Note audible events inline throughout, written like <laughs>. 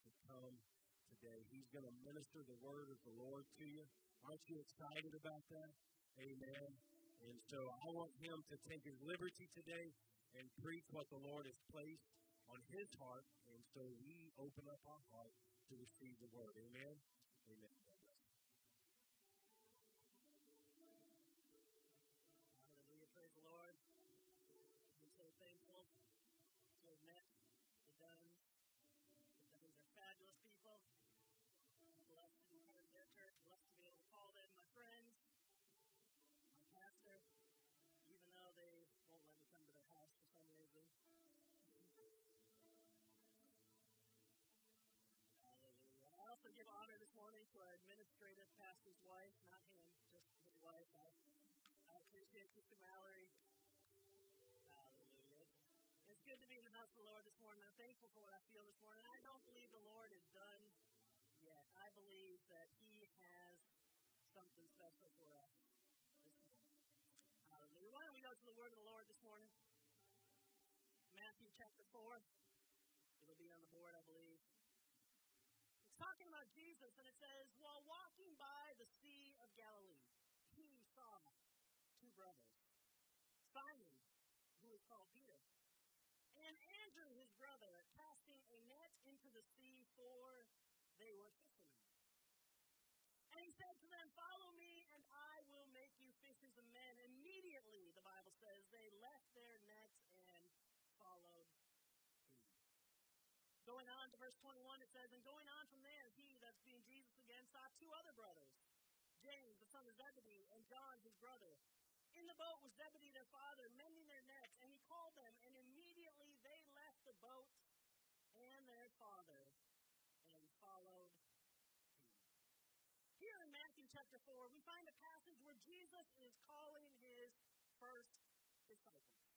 to come today. He's going to minister the word of the Lord to you. Aren't you excited about that? Amen. And so I want him to take his liberty today and preach what the Lord has placed on his heart. And so we open up our heart to receive the word. Amen. Amen. Also give honor this morning to our administrative pastor's wife, not him, just his wife. I, I appreciate Sister Mallory. Hallelujah. It's good to be in the house of the Lord this morning. I'm thankful for what I feel this morning. I don't believe the Lord is done yet. I believe that He has something special for us this morning. Hallelujah. Why don't we go to the word of the Lord this morning? Matthew chapter 4. It'll be on the board, I believe. Talking about Jesus, and it says, While walking by the Sea of Galilee, he saw two brothers Simon, who is called Peter, and Andrew, his brother, casting a net into the sea, for they were fishermen. And he said to them, Follow me, and I will make you fishers of men. Immediately, the Bible says, they left their nets and followed him. Going on to verse 21, it says, And going on from there, he, that's being Jesus again, saw two other brothers, James, the son of Zebedee, and John, his brother. In the boat was Zebedee, their father, mending their nets, and he called them, and immediately they left the boat and their father and followed him. Here in Matthew chapter 4, we find a passage where Jesus is calling his first disciples.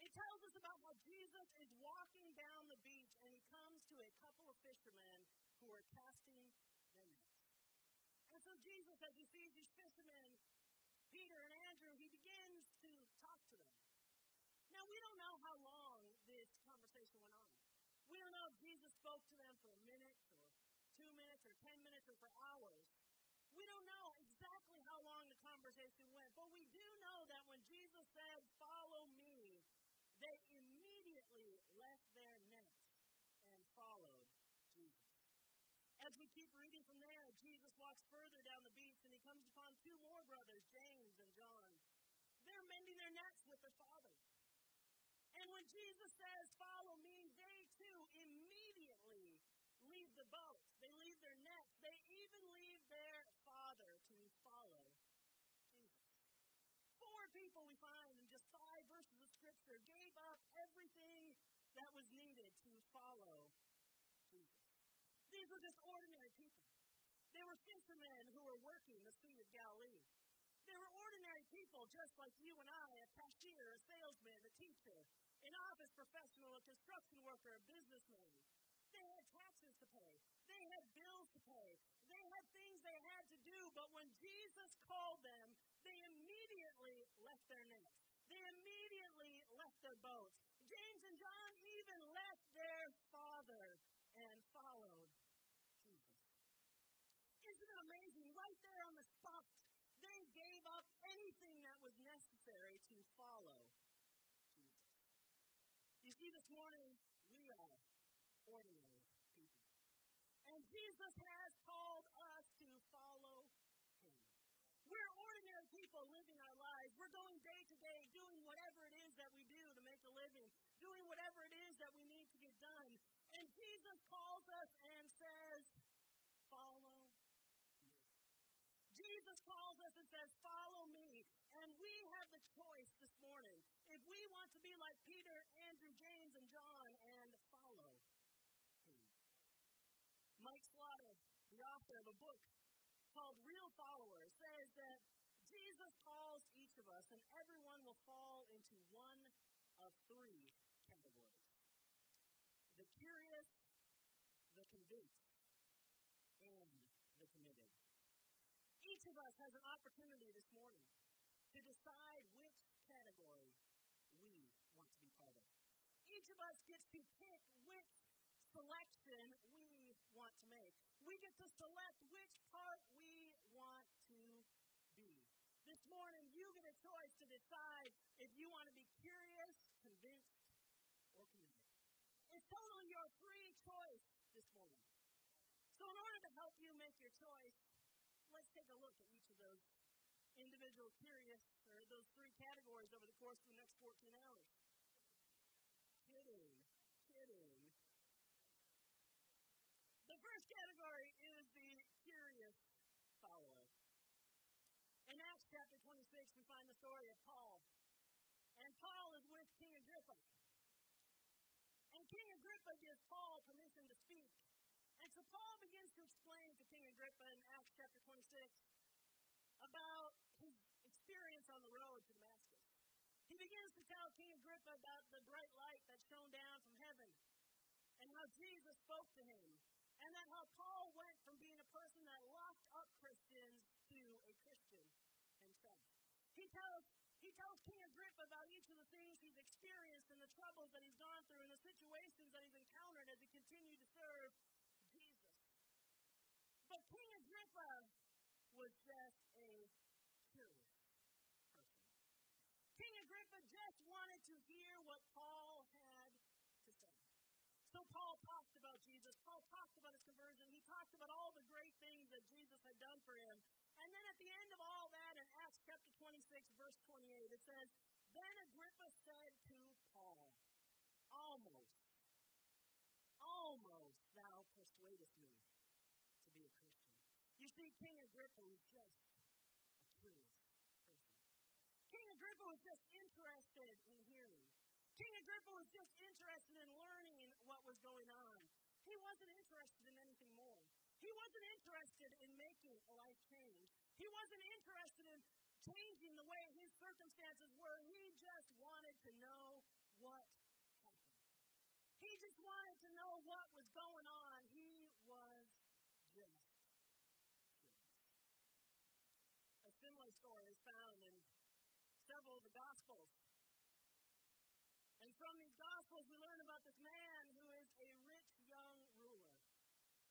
It tells us about how Jesus is walking down the beach and he comes to a couple of fishermen who are casting their nets. And so Jesus, as he sees these fishermen, Peter and Andrew, he begins to talk to them. Now, we don't know how long this conversation went on. We don't know if Jesus spoke to them for a minute or two minutes or ten minutes or for hours. We don't know exactly how long the conversation went, but we do know that when Jesus said, Follow me, they immediately left their nets and followed Jesus. As we keep reading from there, Jesus walks further down the beach and he comes upon two more brothers, James and John. They're mending their nets with their father. And when Jesus says, Follow me, they too immediately leave the boat. They leave their nets. They even leave their father to follow Jesus. Four people we find in just five verses of Scripture gave up everything that was needed to follow Jesus. These were just ordinary people. They were fishermen who were working the Sea of Galilee. They were ordinary people just like you and I, a cashier, a salesman, a teacher, an office professional, a construction worker, a businessman. They had taxes to pay. They had bills to pay. They had things they had to do, but when Jesus called them, they immediately left their nets. They immediately left their boats. James and John even left up anything that was necessary to follow Jesus. You see, this morning, we are ordinary people. And Jesus has called us to follow him. We're ordinary people living our lives. We're going day to day, doing whatever it is that we do to make a living, doing whatever it is that we need to get done. And Jesus calls us and says, Follow me. Jesus calls us and says, Follow. And we have the choice this morning. If we want to be like Peter, Andrew, James, and John and follow him. Mike Slaughter, the author of a book called Real Followers, says that Jesus calls each of us, and everyone will fall into one of three categories the curious, the convinced, and the committed. Each of us has an opportunity this morning to decide which category we want to be part of. Each of us gets to pick which selection we want to make. We get to select which part we want to be. This morning, you get a choice to decide if you want to be curious, convinced, or committed. It's totally your free choice this morning. So, in order to help you make your choice, let's take a look at each of those individual curious, or those three categories over the course of the next 14 hours. Kidding, kidding. The first category is the curious follower. In Acts chapter 26, we find the story of Paul. And Paul is with King Agrippa. And King Agrippa gives Paul permission to speak. And so Paul begins to explain to King Agrippa in Acts chapter 26 about his experience on the road to Damascus. He begins to tell King Agrippa about the bright light that shone down from heaven and how Jesus spoke to him, and then how Paul went from being a person that locked up Christians to a Christian himself. He tells he tells King Agrippa about each of the things he's experienced and the troubles that he's gone through and the situations that he's encountered as he continued to serve Jesus. But King Agrippa was just a curious person. King Agrippa just wanted to hear what Paul had to say. So Paul talked about Jesus. Paul talked about his conversion. He talked about all the great things that Jesus had done for him. And then at the end of all that, in Acts chapter 26, verse 28, it says, Then Agrippa said to Paul, Almost, almost thou persuadest me to be a Christian. You see, King Agrippa was just a curious person. Agrippa was just interested in hearing. King Agrippa was just interested in learning what was going on. He wasn't interested in anything more. He wasn't interested in making a life change. He wasn't interested in changing the way his circumstances were. He just wanted to know what happened. He just wanted to know what was going on. He was just curious. A similar story is found in of the Gospels. And from these Gospels, we learn about this man who is a rich young ruler.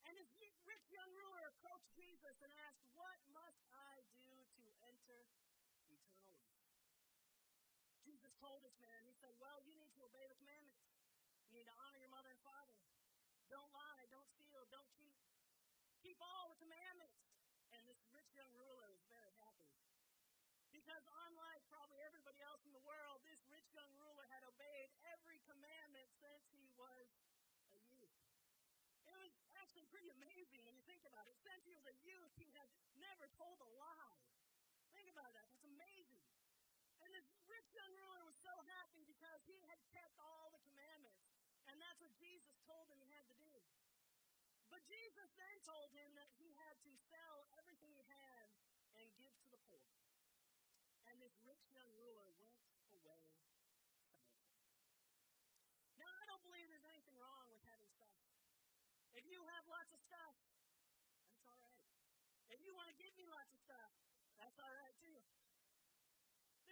And this rich young ruler approached Jesus and asked, What must I do to enter eternal life? Jesus told this man, He said, Well, you need to obey the commandments. You need to honor your mother and father. Don't lie, don't steal, don't cheat. Keep all the commandments. And this rich young ruler. Because unlike probably everybody else in the world, this rich young ruler had obeyed every commandment since he was a youth. It was actually pretty amazing when you think about it. Since he was a youth, he had never told a lie. Think about that. That's amazing. And this rich young ruler was so happy because he had kept all the commandments. And that's what Jesus told him he had to do. But Jesus then told him that he had to sell everything he had and give to the poor. This rich young ruler went away. Now, I don't believe there's anything wrong with having stuff. If you have lots of stuff, that's all right. If you want to give me lots of stuff, that's all right too.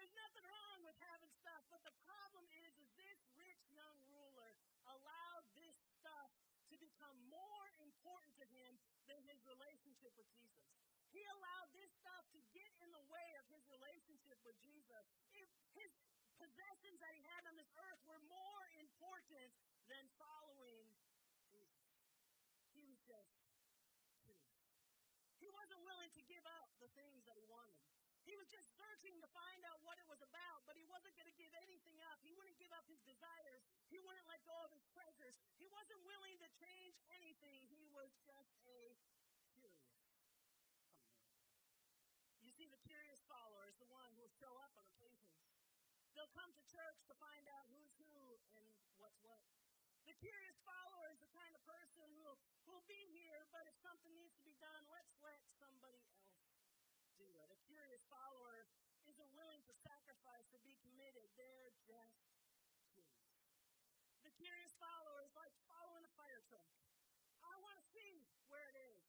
There's nothing wrong with having stuff, but the problem is, is this rich young ruler allowed this stuff to become more important to him than his relationship with Jesus. He allowed this stuff to get in the way of his relationship with Jesus. If his possessions that he had on this earth were more important than following Jesus. He was just curious. He wasn't willing to give up the things that he wanted. He was just searching to find out what it was about, but he wasn't going to give anything up. He wouldn't give up his desires. He wouldn't let go of his treasures. He wasn't willing to change anything. He was just a curious follower. You see, the curious follower is the one who will show up on occasions. They'll come to church to find out who's who and what's what. The curious follower is the kind of person who will be here, but if something needs to be done, let's let somebody else do it. A curious follower isn't willing to sacrifice to be committed. They're just curious. The curious follower is like following a fire truck. I want to see where it is.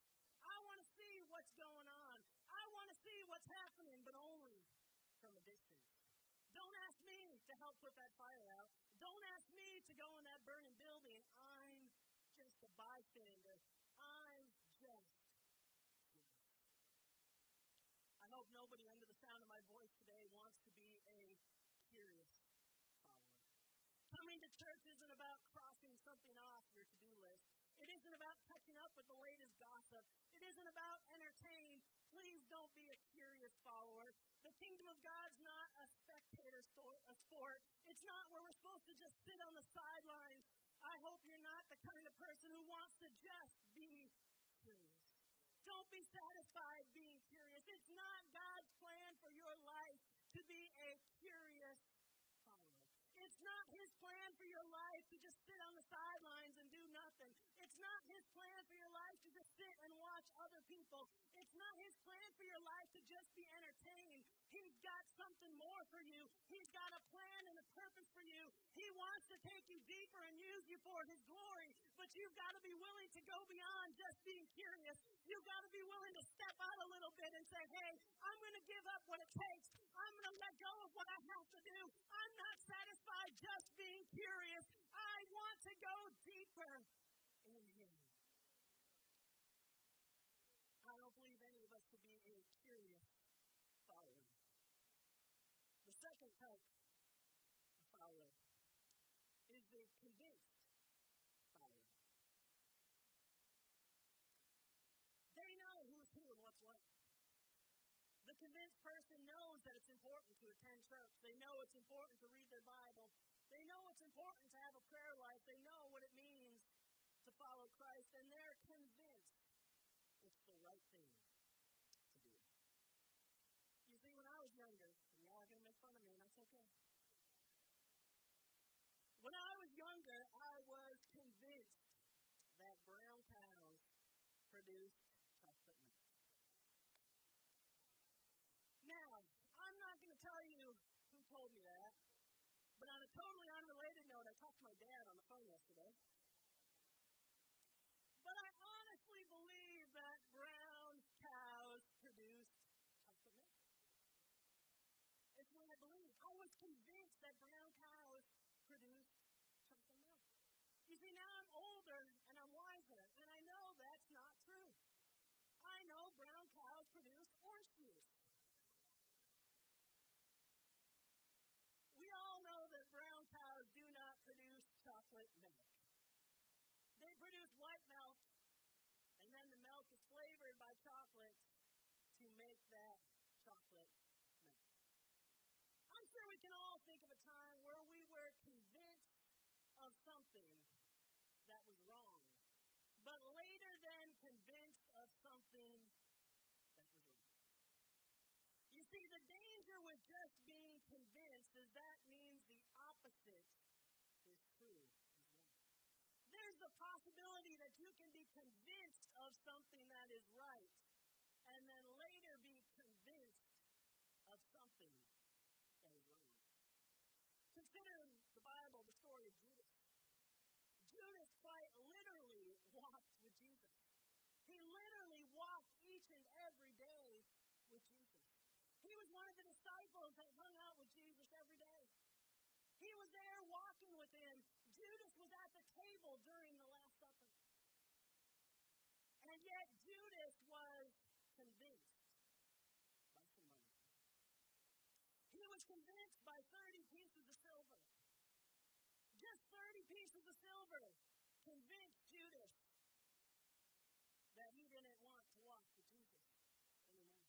I want to see what's going on. I want to see what's happening, but only to help put that fire out. Don't ask me to go in that burning building. I'm just a bystander. I'm just. I hope nobody under the sound of my voice today wants to be a curious follower. Coming to church isn't about crossing something off your to do list. It isn't about catching up with the latest gossip. It isn't about entertaining. Please don't be a curious follower. The kingdom of God's not a spectator sport. It's not where we're supposed to just sit on the sidelines. I hope you're not the kind of person who wants to just be curious. Don't be satisfied being curious. It's not God's plan for your life to be a curious follower. it's not His plan for your life to just sit on the sidelines and do nothing. It's not His plan for your life to just sit and watch other people. It's not His plan for your life to just be entertained. He's got something more for you. He's got a plan and a purpose for you. He wants to take you deeper and use you for His glory. But you've got to be willing to go beyond just being curious. You've got to be willing to step out a little bit and say, hey, I'm going to give up what it takes. I'm going to let go of what I have to do. I'm not satisfied just being curious. I want to go deeper in Him. I don't believe any of us could be a curious follower. Type of follower is the convinced follower. They know who's who and what's what. The convinced person knows that it's important to attend church. They know it's important to read their Bible. They know it's important to have a prayer life. They know what it means to follow Christ, and they're convinced it's the right thing to do. You see, when I was younger, and y'all are going to make fun of me, and that's okay. When I was younger, I was convinced that brown cows produced chocolate milk. Now, I'm not going to tell you who told me that, but on a totally unrelated note, I talked to my dad on the phone yesterday. I was convinced that brown cows produce chocolate milk. You see, now I'm older and I'm wiser, and I know that's not true. I know brown cows produce juice. We all know that brown cows do not produce chocolate milk. They produce white milk, and then the milk is flavored by chocolate to make that chocolate milk. I'm sure we can all think of a time where we were convinced of something that was wrong, but later then convinced of something that was right. You see, the danger with just being convinced is that means the opposite is true as well. There's the possibility that you can be convinced of something that is right and then later be convinced of something that is wrong. Consider in the Bible the story of Judas. Judas quite literally walked with Jesus. He literally walked each and every day with Jesus. He was one of the disciples that hung out with Jesus every day. He was there walking with him. Judas was at the table during the Last Supper. And yet Judas was convinced by some. He was convinced by 30 pieces 30 pieces of silver convinced Judas that he didn't want to walk with Jesus anymore.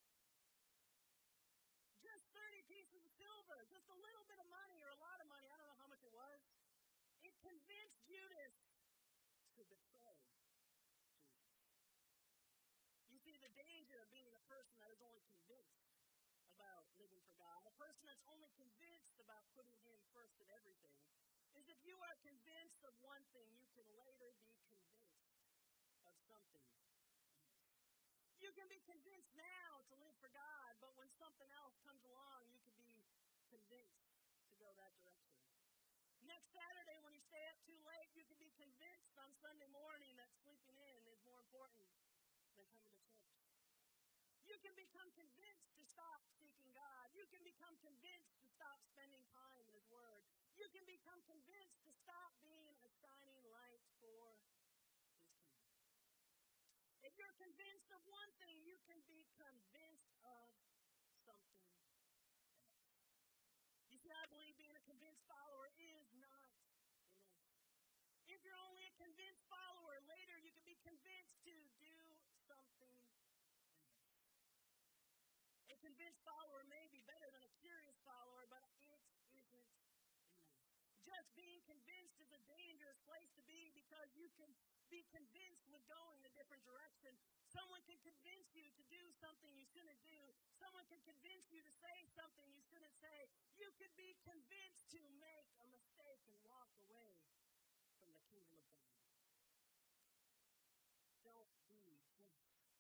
Just 30 pieces of silver, just a little bit of money or a lot of money, I don't know how much it was. It convinced Judas to betray Jesus. You see, the danger of being a person that is only convinced about living for God, a person that's only convinced about putting Him first in everything, is if you are convinced of one thing, you can later be convinced of something you can be convinced now to live for God, but when something else comes along, you can be convinced to go that direction. Next Saturday, when you stay up too late, you can be convinced on Sunday morning that sleeping in is more important than coming to church. You can become convinced to stop seeking God. You can become convinced to stop spending time in His Word. You can become convinced to stop being a shining light for His kingdom. If you're convinced of one thing, you can be convinced of something else. You see, I believe being a convinced follower is not enough. If you're only a convinced follower, later you can be convinced to do something else. A convinced follower may be better than a curious follower, but. Just being convinced is a dangerous place to be because you can be convinced with going a different direction. Someone can convince you to do something you shouldn't do. Someone can convince you to say something you shouldn't say. You could be convinced to make a mistake and walk away from the kingdom of God. Don't be convinced.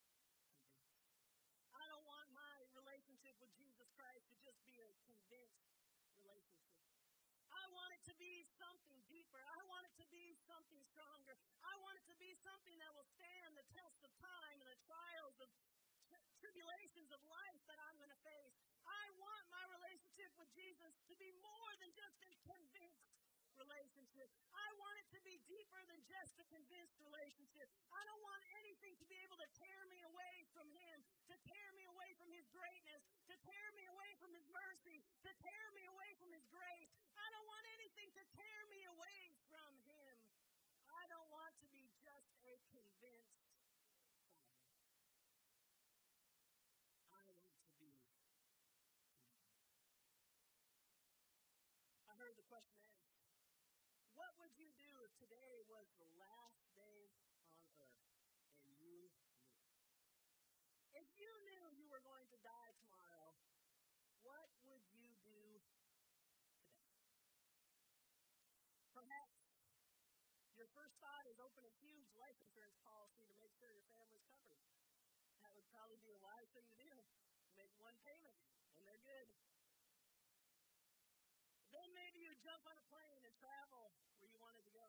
I don't want my relationship with Jesus Christ to just be a convinced relationship. I want it to be something deeper. I want it to be something stronger. I want it to be something that will stand the test of time and the trials of tribulations of life that I'm going to face. I want my relationship with Jesus to be more than just a convinced relationship. I want it to be deeper than just a convinced relationship. I don't want anything to be able to tear me away from Him, to tear me away from His greatness, to tear me away from His mercy, to tear me away from His grace. Tear me away from Him. I don't want to be just a convinced follower. I want to be I heard the question asked what would you do if today was the last day on earth and you knew? If you knew you were going to die tomorrow, what would you do today? Perhaps your first thought is open a huge life insurance policy to make sure your family's covered. That would probably be a wise thing to do. Make one payment, and they're good. Then maybe you jump on a plane and travel where you wanted to go.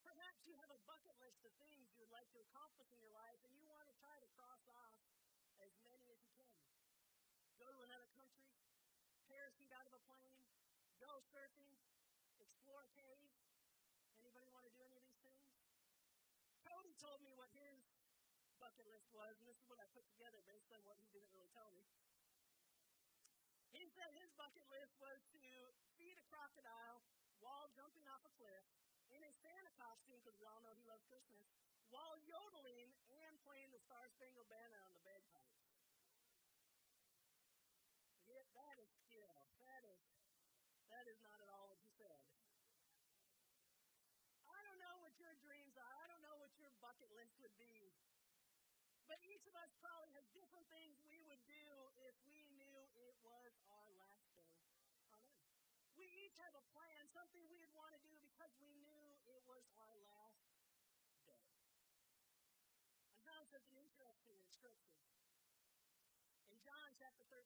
Perhaps you have a bucket list of things you would like to accomplish in your life, and you want to try to cross off as many as you can. Go to another country, parachute out of a plane, go surfing, explore a cave. Anybody want to do any of these things? Cody told me what his bucket list was, and this is what I put together based on what he didn't really tell me. He said his bucket list was to feed a crocodile while jumping off a cliff in a Santa costume, because we all know he loves Christmas, while yodeling and playing the Star Spangled Banner on the bagpipes. Yeah, that is skill. That is that is not at all what he said. I don't know what your dreams are. I don't know what your bucket list would be. But each of us probably has different things we would do if we knew it was our last day on earth. We each have a plan, something we'd want to do because we knew it was our last day. I found something interesting in Scripture. In John chapter 13,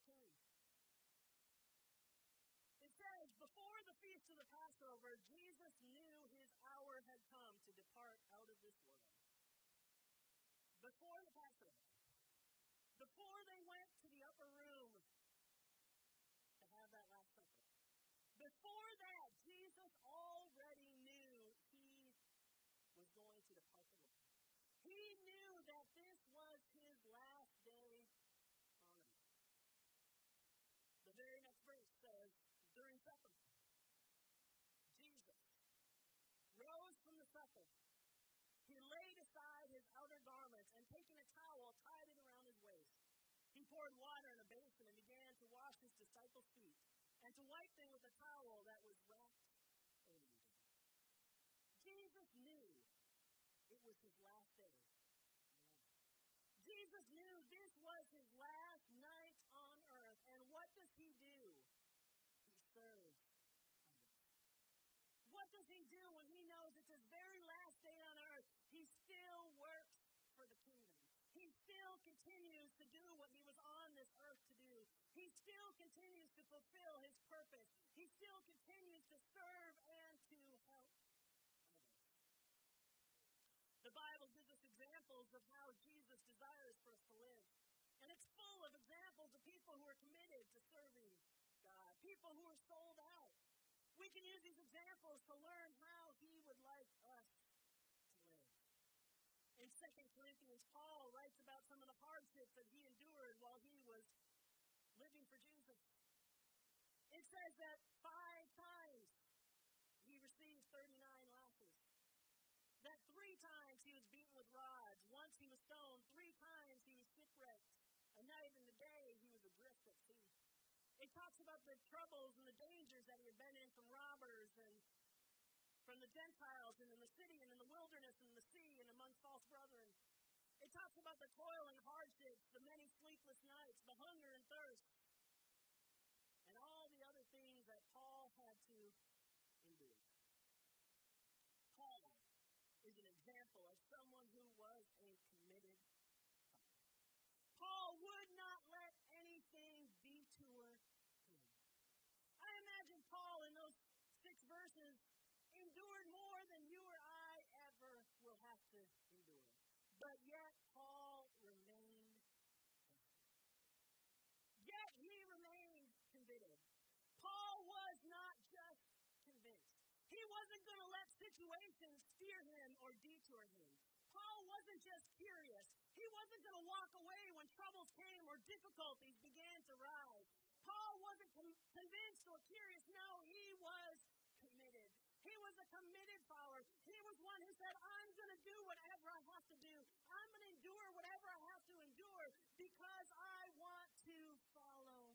it says, Before the feast of the Passover, Jesus knew his hour had come to depart out of this world before the Passover, before they went to the upper room to have that Last Supper, before that, Jesus already knew he was going to depart the world. He knew that this was his last day on earth. The very next verse says, during supper, Jesus rose from the supper laid aside his outer garments and taking a towel, tied it around his waist. He poured water in a basin and began to wash his disciples' feet and to wipe them with a towel that was wrapped around him. Jesus knew it was his last day. Jesus knew this was his last night on earth. And what does he do? He serves what does he do when he knows it's his very last day on earth? He still works for the kingdom. He still continues to do what he was on this earth to do. He still continues to fulfill his purpose. He still continues to serve and to help. The Bible gives us examples of how Jesus desires for us to live. And it's full of examples of people who are committed to serving God, people who are sold out, we can use these examples to learn how he would like us 2 Second Corinthians, Paul writes about some of the hardships that he endured while he was living for Jesus. It says that five times he received 39 lashes. That three times he was beaten with rods. Once he was stoned. Three times he was shipwrecked. A night and a day he was adrift at sea. It talks about the troubles and the dangers that he had been in from robbers and from the Gentiles and in the city and in the wilderness and the sea and among false brethren. It talks about the toil and hardships, the many sleepless nights, the hunger and thirst, and all the other things that Paul had to endure. Paul is an example of someone who But yet, Paul remained Yet he remained convicted. Paul was not just convinced. He wasn't going to let situations steer him or detour him. Paul wasn't just curious. He wasn't going to walk away when troubles came or difficulties began to rise. Paul wasn't convinced or curious. No, he was committed. He was a committed follower. He was one who said, I'm going to do whatever I have to do. I'm going to endure whatever I have to endure because I want to follow.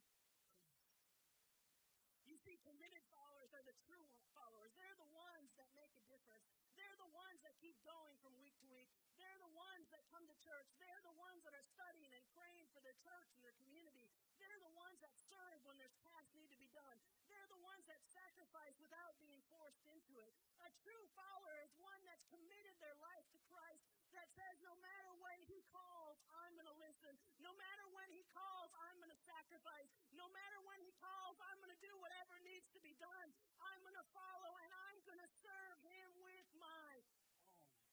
You see, committed followers are the true followers. They're the ones that make a difference. They're the ones that keep going from week to week. They're the ones that come to church. They're the ones that are studying and praying for their church and their community. They're the ones that serve when there's sacrifice without being forced into it. A true follower is one that's committed their life to Christ, that says, no matter when He calls, I'm going to listen. No matter when He calls, I'm going to sacrifice. No matter when He calls, I'm going to do whatever needs to be done. I'm going to follow and I'm going to serve Him with my all.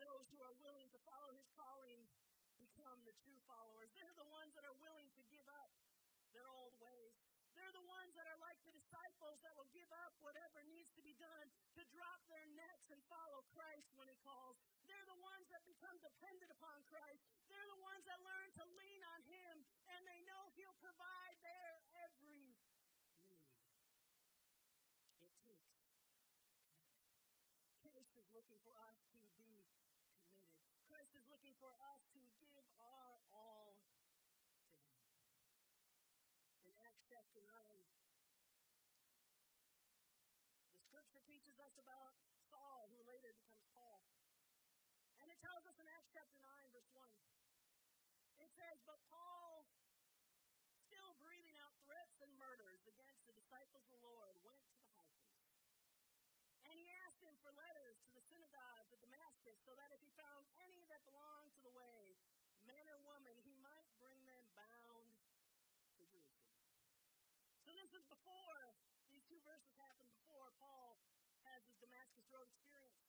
Those who are willing to follow His calling become the true followers. They're the ones that are willing to give up their old ways. They're the ones that are like the disciples that will give up whatever needs to be done to drop their nets and follow Christ when He calls. They're the ones that become dependent upon Christ. They're the ones that learn to lean on Him and they know He'll provide their every need. It takes Christ is looking for us to be committed. Christ is looking for us to give our all to Him. Chapter 9, the scripture teaches us about Saul, who later becomes Paul. And it tells us in Acts chapter 9, verse 1, it says, But Paul, still breathing out threats and murders against the disciples of the Lord, went to the high priest. And he asked him for letters to the synagogues of Damascus, so that if he found any that belonged to the way, man or woman, he might bring them bound to Jerusalem. This is before, these two verses happened before Paul has his Damascus Road experience.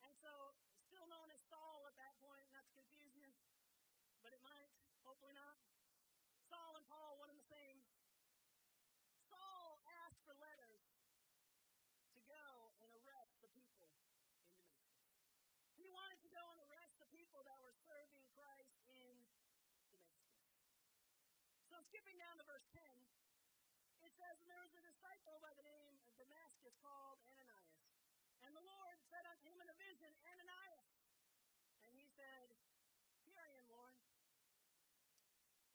And so, still known as Saul at that point, confuse you, but it might, hopefully not. Saul and Paul, one and the same. Saul asked for letters to go and arrest the people in Damascus. He wanted to go and arrest the people that were serving Christ in Damascus. So skipping down to verse 10, it says, And there was a disciple by the name of Damascus called Ananias. And the Lord said unto him in a vision, Ananias. And he said, Here I am, Lord.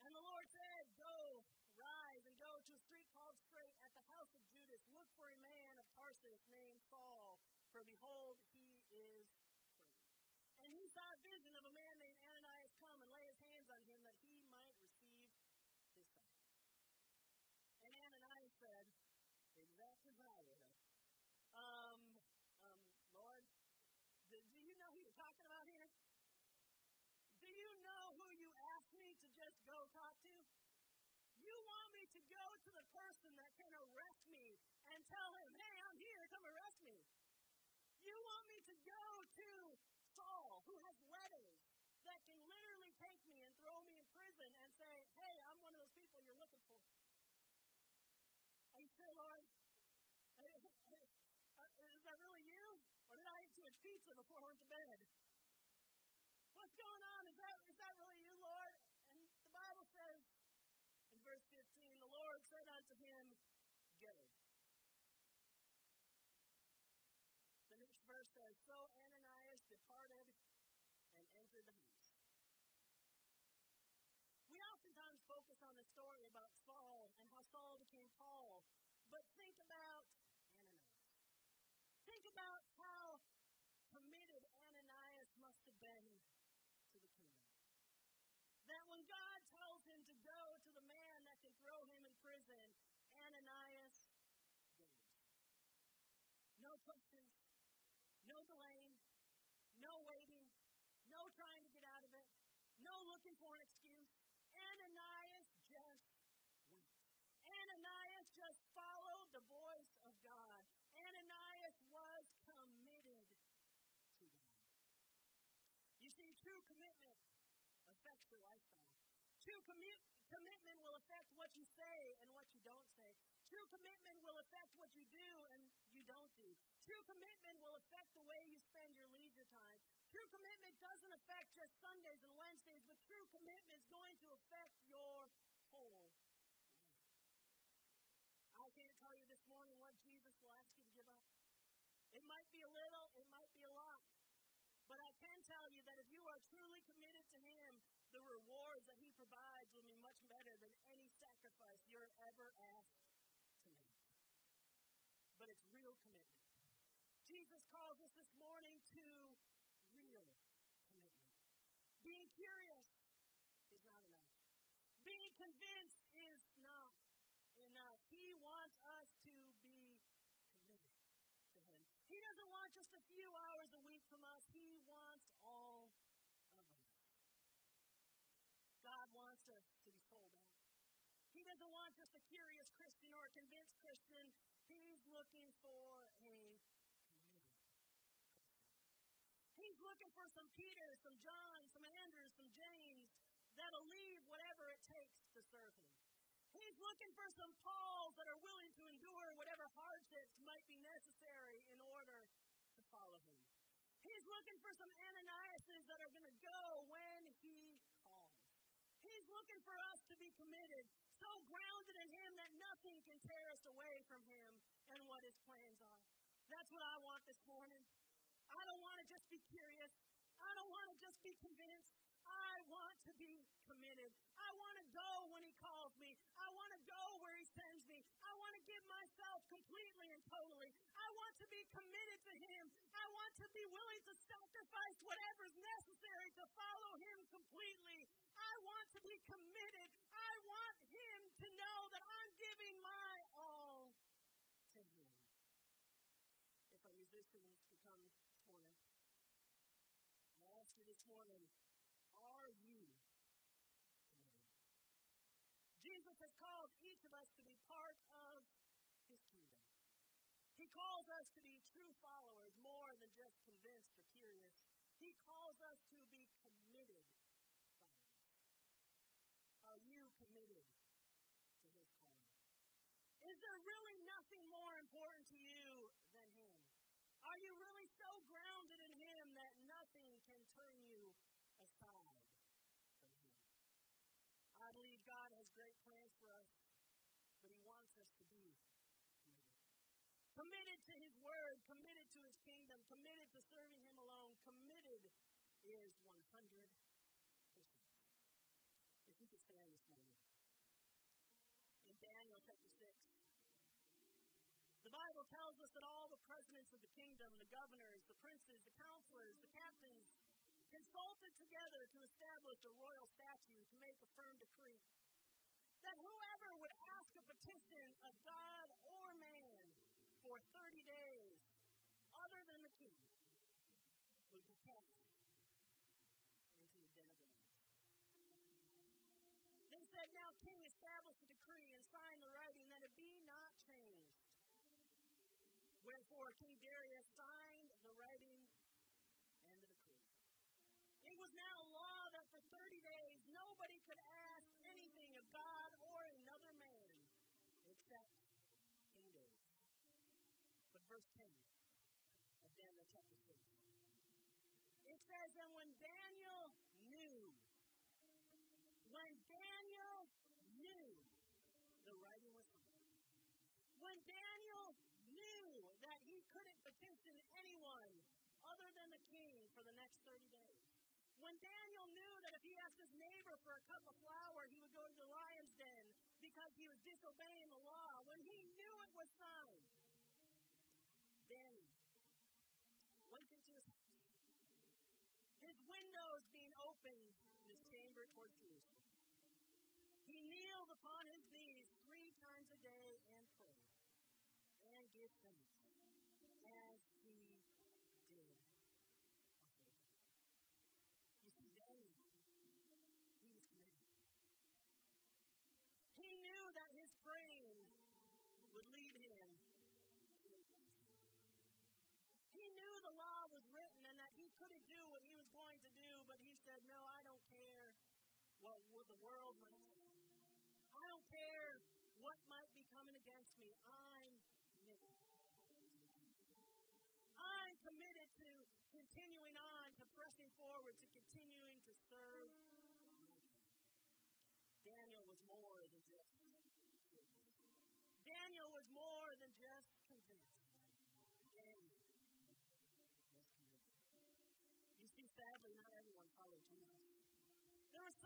And the Lord said, Go, rise, and go to a street called Straight at the house of Judas. Look for a man of Tarsus named Saul, for behold, he is praying. And he saw a vision of a man named Ananias come and lay his hands on him that he might receive his sight. And Ananias said, exactly what I would have. Um, um, Lord, do, do you know who you're talking about here? Do you know who you asked me to just go talk to? You want me to go to the person that can arrest me and tell him, hey, I'm here, come arrest me. You want me to go to Saul, who has letters that can literally take me and throw me in prison and say, hey, I'm one of those people you're looking for. Are you Lord? Uh, <laughs> is that really you? Or did I too much pizza before I went to bed. What's going on? Is that, is that really you, Lord? And the Bible says in verse 15, the Lord said unto him, Go. The next verse says, So Ananias departed and entered the house. We oftentimes focus on the story about Saul and how Saul became Paul, but think about Ananias. Think about how committed Ananias must have been No delaying, no waiting, no trying to get out of it, no looking for an excuse. Ananias just went. Ananias just followed the voice of God. Ananias was committed to God. You see, true commitment affects your lifestyle. True commu- commitment will affect what you say and what you don't say. True commitment will affect what you do and don't do. True commitment will affect the way you spend your leisure time. True commitment doesn't affect just Sundays and Wednesdays, but true commitment is going to affect your whole life. I can't tell you this morning what Jesus will ask you to give up. It might be a little, it might be a lot. But I can tell you that if you are truly committed to Him, the rewards that He provides will be much better than any sacrifice you're ever asked to make. But it's real commitment. Jesus calls us this morning to real commitment. Being curious is not enough. Being convinced is not enough. He wants us to be committed to Him. He doesn't want just a few hours a week from us, He wants all of us. God wants us to be sold out. He doesn't want just a curious Christian or a convinced Christian. He's looking for a. He's looking for some Peters, some Johns, some Andrews, some James that'll leave whatever it takes to serve him. He's looking for some Pauls that are willing to endure whatever hardships might be necessary in order to follow him. He's looking for some Ananiases that are going to go when he. He's looking for us to be committed, so grounded in him that nothing can tear us away from him and what his plans are. That's what I want this morning. I don't want to just be curious. I don't want to just be convinced. I want to be committed. I want to go when He calls me. I want to go give myself completely and totally. I want to be committed to Him. I want to be willing to sacrifice whatever is necessary to follow Him completely. I want to be committed. I want Him to know that I'm giving my all to Him. If our musicians could come this morning, I ask you this morning, are you? Jesus has called each of us to be part of. He calls us to be true followers more than just convinced or curious. He calls us to be committed followers. Are you committed to his calling? Is there really nothing more important to you than him? Are you really so grounded in him that nothing can turn you aside from Him. I believe God has great plans for us, but He wants us to be committed. Committed to His Word, committed to His kingdom, committed to serving Him alone, committed is 100%. If you could stand this morning. In Daniel chapter 6, the Bible tells us that all the presidents of the kingdom, the governors, the princes, the counselors, the captains, consulted together to establish a royal statute to make a firm decree that whoever would ask a petition of God for 30 days, other than the king, would be cast into the den of the They said, Now, king, establish a decree and sign the writing that it be not changed. Wherefore, King Darius signed the writing and the decree. It was now law that for 30 days nobody could ask anything of God or another man except verse 10 of Daniel chapter 6. says, and when Daniel knew, when Daniel knew the writing was written, when Daniel knew that he couldn't petition anyone other than the king for the next 30 days, when Daniel knew that if he asked his neighbor for a cup of flour, he would go to the lion's den because he was disobeying the law, when he knew it was signed, Daniel went into his. His windows being opened in his chamber towards Jerusalem. He kneeled upon his knees three times a day and prayed and give thanks couldn't do what he was going to do, but he said, No, I don't care what, what the world might say. I don't care what might be coming against me. I'm committed. I'm committed to continuing on, to pressing forward, to continuing to serve. Daniel was more than just Daniel was more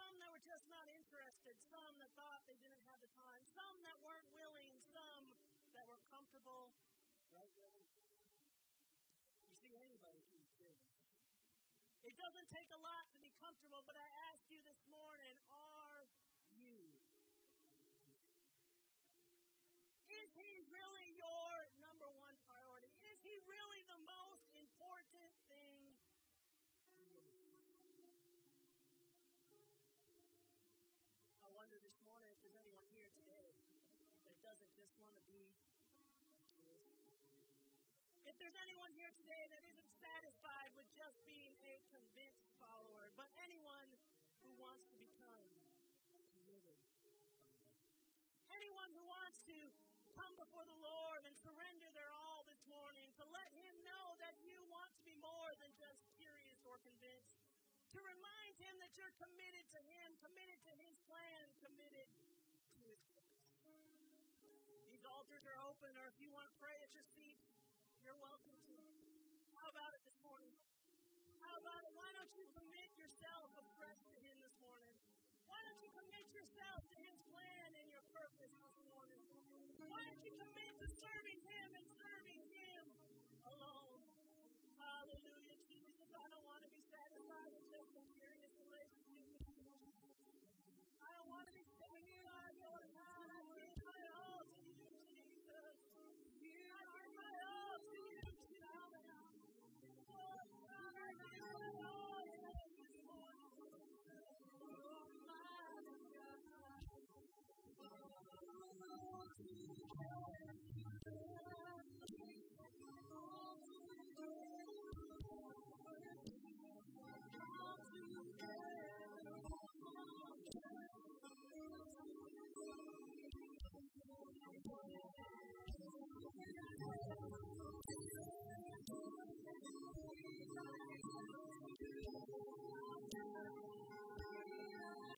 some that were just not interested, some that thought they didn't have the time, some that weren't willing, some that were comfortable. Right, You see, anybody can do this. It doesn't take a lot to be comfortable, but I ask you this morning, are you? Is he really wonder this morning if there's anyone here today that doesn't just want to be. If there's anyone here today that isn't satisfied with just being a convinced follower, but anyone who wants to become committed. Anyone who wants to come before the Lord and surrender their all this morning, to let Him know that you want to be more than just curious or convinced, to remind Him that you're committed to Him, committed to His plan, committed to His purpose. These altars are open, or if you want to pray at your seat, you're welcome to. How about it this morning? How about it? Why don't you commit yourself afresh to Him this morning? Why don't you commit yourself to His plan and your purpose this morning? Why don't you commit to serving Him